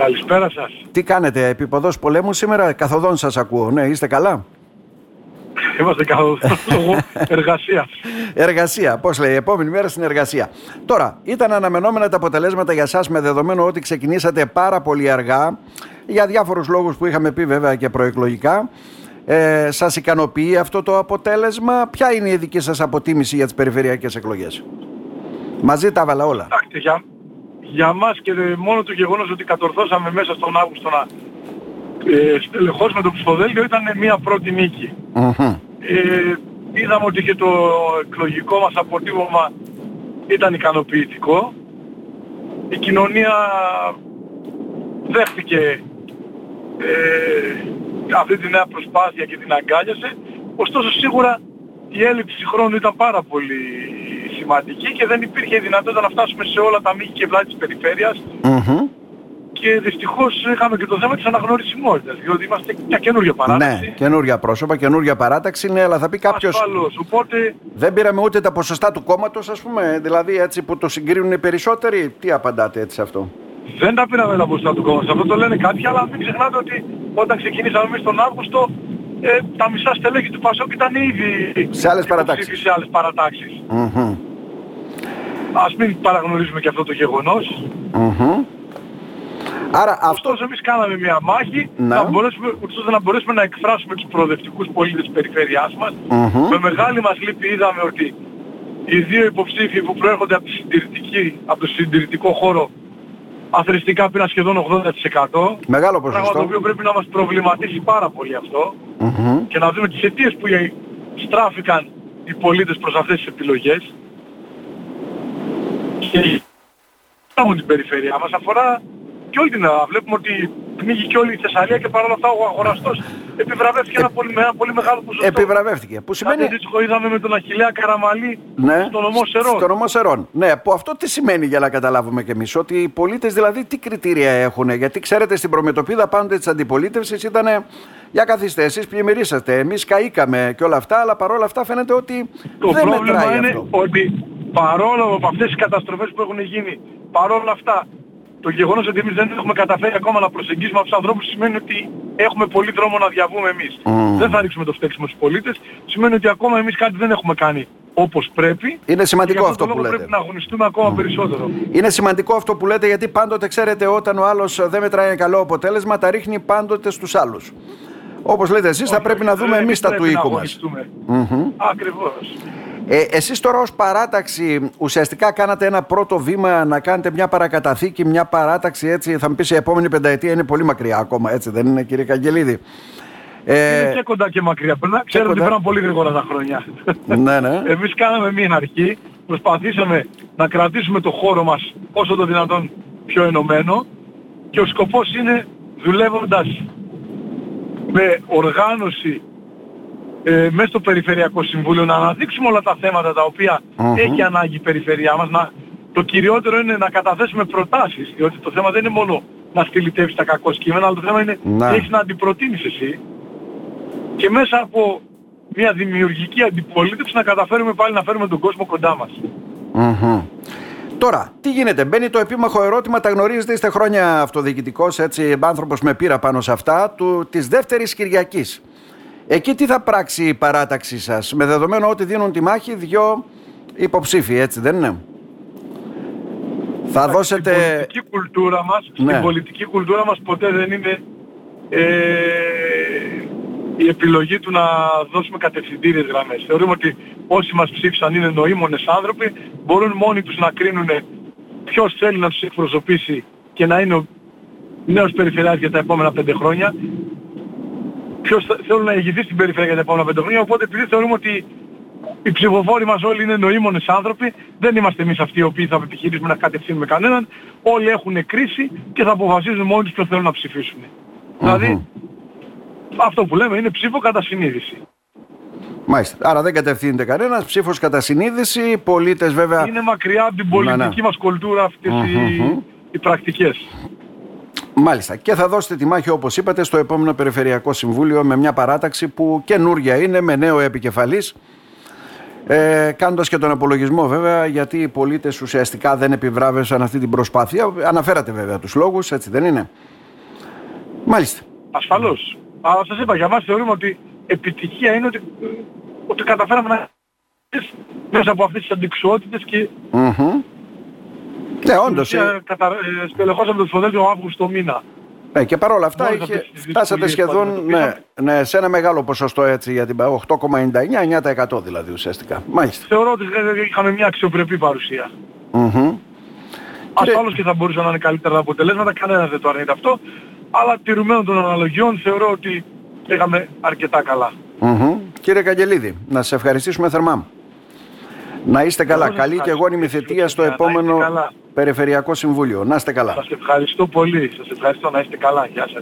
Καλησπέρα σας. Τι κάνετε, επιποδός πολέμου σήμερα, καθοδόν σας ακούω, ναι, είστε καλά; Είμαστε καθόλου λόγω εργασίας. Εργασία, πώς λέει, επόμενη μέρα στην εργασία. Τώρα, ήταν αναμενόμενα τα αποτελέσματα για σας με δεδομένο ότι ξεκινήσατε πάρα πολύ αργά, για διάφορους λόγους που είχαμε πει βέβαια και προεκλογικά. Ε, σας ικανοποιεί αυτό το αποτέλεσμα, ποια είναι η δική σας αποτίμηση για τις περιφερειακές εκλογές; Μαζί τα έβαλα όλα. Εντάξει, για, για μας και μόνο το γεγονός ότι κατορθώσαμε μέσα στον Αύγουστο να ε, στελεχώσουμε το ψηφοδέλτιο ήταν μια πρώτη νίκη. Ε, είδαμε ότι και το εκλογικό μας αποτύπωμα ήταν ικανοποιητικό. Η κοινωνία δέχτηκε ε, αυτή τη νέα προσπάθεια και την αγκάλιασε. Ωστόσο σίγουρα η έλλειψη χρόνου ήταν πάρα πολύ σημαντική και δεν υπήρχε δυνατότητα να φτάσουμε σε όλα τα μήκη και βλάτη της περιφερειας Και δυστυχώς είχαμε και το θέμα της αναγνωρισιμότητας, διότι είμαστε μια καινούργια παράταξη. Ναι, καινούργια πρόσωπα, καινούργια παράταξη, ναι, αλλά θα πει κάποιος... Ασφαλώς, οπότε... Δεν πήραμε ούτε τα ποσοστά του κόμματος, ας πούμε, δηλαδή έτσι που το συγκρίνουν οι περισσότεροι. Τι απαντάτε έτσι σε αυτό; Δεν τα πήραμε τα ποσοστά του κόμματος, αυτό το λένε κάποιοι, αλλά μην ξεχνάτε ότι όταν ξεκινήσαμε εμείς τον Αύγουστο, ε, τα μισά στελέχη του Πασόκ ήταν ήδη σε άλλες παρατάξεις. Σε άλλες παρατάξεις. Ας μην παραγνωρίζουμε και αυτό το γεγονός. Άρα αυτός... Ωστόσο εμείς κάναμε μια μάχη Ναι. να μπορέσουμε, ώστε να μπορέσουμε να εκφράσουμε τους προοδευτικούς πολίτες της περιφέρειάς μας. Με μεγάλη μας λύπη είδαμε ότι οι δύο υποψήφοι που προέρχονται από, τη συντηρητική, από το συντηρητικό χώρο αθρηστικά πήραν σχεδόν 80%. Μεγάλο Πράγμα το ποσοστό. οποίο πρέπει να μας προβληματίσει πάρα πολύ αυτό Μμμ. και να δούμε τις αιτίες που στράφηκαν οι πολίτες προς αυτές τις επιλογές. Και μόνο την περιφέρεια μας αφορά και όλη την Ελλάδα. Βλέπουμε ότι πνίγει και όλη η Θεσσαλία και παρόλα αυτά ο αγοραστός επιβραβεύτηκε ένα πολύ, με ένα πολύ μεγάλο ποσοστό. Επιβραβεύτηκε. Που σημαίνει... Κάτι αντίστοιχο είδαμε με τον Αχιλέα Καραμαλή Ναι, στον νομό Σερών. στο νομό Σερών. Ναι, που αυτό τι σημαίνει για να καταλάβουμε κι εμείς. Ότι οι πολίτες δηλαδή τι κριτήρια έχουν. Γιατί ξέρετε στην προμετωπίδα πάντοτε της αντιπολίτευσης ήταν για καθίστε εσείς πλημμυρίσατε. Εμείς καήκαμε και όλα αυτά, αλλά παρόλα αυτά φαίνεται ότι Το δεν πρόβλημα μετράει είναι αυτό. ότι παρόλο από αυτές τις καταστροφές που έχουν γίνει, παρόλα αυτά, το γεγονός ότι εμείς δεν έχουμε καταφέρει ακόμα να προσεγγίσουμε αυτούς τους ανθρώπους σημαίνει ότι έχουμε πολύ δρόμο να διαβούμε εμείς. Δεν θα ρίξουμε το φταίξιμο στους πολίτες, σημαίνει ότι ακόμα εμείς κάτι δεν έχουμε κάνει όπως πρέπει. Είναι σημαντικό και γι' αυτό τον που λόγο λέτε. πρέπει να αγωνιστούμε ακόμα περισσότερο. Είναι σημαντικό αυτό που λέτε γιατί πάντοτε ξέρετε όταν ο άλλος δεν μετράει ένα καλό αποτέλεσμα, τα ρίχνει πάντοτε στους άλλους. Όπως λέτε εσείς, θα Όχι, πρέπει όχι, να δούμε δεν εμείς τα του πρέπει να οίκου μας. αγωνιστούμε. Ακριβώς. Ε, εσείς τώρα ως παράταξη ουσιαστικά κάνατε ένα πρώτο βήμα να κάνετε μια παρακαταθήκη, μια παράταξη έτσι θα μου πεις η επόμενη πενταετία είναι πολύ μακριά ακόμα έτσι δεν είναι κύριε Καγγελίδη; Ε, Είναι και κοντά και μακριά. Περνά, ξέρετε ότι κοντά. πέραν πολύ γρήγορα τα χρόνια. ναι, ναι. Εμείς κάναμε μία αρχή, προσπαθήσαμε να κρατήσουμε το χώρο μας όσο το δυνατόν πιο ενωμένο και ο σκοπός είναι δουλεύοντας με οργάνωση ε, μέσα στο Περιφερειακό Συμβούλιο να αναδείξουμε όλα τα θέματα τα οποία Μμμ. έχει ανάγκη η περιφερειά μας. Να, το κυριότερο είναι να καταθέσουμε προτάσεις, διότι το θέμα δεν είναι μόνο να στυλιτεύεις τα κακό κείμενα, αλλά το θέμα είναι Να. τι έχεις να αντιπροτείνεις εσύ και μέσα από μια δημιουργική αντιπολίτευση να καταφέρουμε πάλι να φέρουμε τον κόσμο κοντά μας. Μμμ. Τώρα, τι γίνεται, μπαίνει το επίμαχο ερώτημα, τα γνωρίζετε, είστε χρόνια αυτοδιοικητικός, έτσι, άνθρωπος με πείρα πάνω σε αυτά, του, της δεύτερης Κυριακής. Εκεί τι θα πράξει η παράταξή σας, με δεδομένο ότι δίνουν τη μάχη δυο υποψήφοι, έτσι δεν είναι; Θα δώσετε... Στην πολιτική κουλτούρα μας, Ναι. στην πολιτική κουλτούρα μας ποτέ δεν είναι ε, η επιλογή του να δώσουμε κατευθυντήριες γραμμές. Θεωρούμε ότι όσοι μας ψήφισαν είναι νοήμονες άνθρωποι, μπορούν μόνοι τους να κρίνουν ποιος θέλει να τους εκπροσωπήσει και να είναι ο νέος περιφερειάς για τα επόμενα πέντε χρόνια. Ποιος θε- θέλουν να ηγηθεί στην περιφέρεια για τα επόμενα πέντε χρόνια. Οπότε επειδή θεωρούμε ότι οι ψηφοφόροι μας όλοι είναι νοήμονες άνθρωποι, δεν είμαστε εμείς αυτοί οι οποίοι θα επιχειρήσουμε να κατευθύνουμε κανέναν. Όλοι έχουν κρίση και θα αποφασίζουν μόνοι τους ποιος θέλουν να ψηφίσουν. Δηλαδή, αυτό που λέμε είναι ψήφο κατά συνείδηση. Μάλιστα. Άρα δεν κατευθύνεται κανένας. Ψήφος κατά συνείδηση. Οι πολίτες βέβαια. Είναι μακριά από την πολιτική ναι. μας κουλτούρα αυτές οι, οι πρακτικές. Μάλιστα. Και θα δώσετε τη μάχη, όπως είπατε, στο επόμενο Περιφερειακό Συμβούλιο με μια παράταξη που καινούργια είναι, με νέο επικεφαλής. Ε, Κάνοντας και τον απολογισμό βέβαια, γιατί οι πολίτες ουσιαστικά δεν επιβράβευσαν αυτή την προσπάθεια. Αναφέρατε βέβαια τους λόγους, έτσι δεν είναι; Μάλιστα. Ασφαλώς. Αλλά σας είπα, για μας θεωρούμε ότι επιτυχία είναι ότι, ότι καταφέραμε να μέσα από αυτές τις αντικσουότητες και mm ναι, όντως. Ε... Κατα... Ε, στελεχώσαμε το ψηφοδέλτιο Αύγουστο μήνα. Ναι, και παρόλα αυτά είχε, φτάσατε σχεδόν ναι, ναι, σε ένα μεγάλο ποσοστό έτσι για την 8,99-9% δηλαδή ουσιαστικά. Μάλιστα. Θεωρώ ότι είχαμε μια αξιοπρεπή παρουσία. Mm-hmm. Ασφάλως και θα μπορούσαν να είναι καλύτερα τα αποτελέσματα, κανένας δεν το αρνείται αυτό. Αλλά τηρουμένων των αναλογιών θεωρώ ότι πήγαμε αρκετά καλά. Mm-hmm. Κύριε Καγγελίδη, να σας ευχαριστήσουμε θερμά. Να είστε καλά. Καλή και εγώνιμη θετία στο επόμενο Περιφερειακό Συμβούλιο. Να είστε καλά. Σας ευχαριστώ πολύ. Σας ευχαριστώ να είστε καλά. Γεια σας.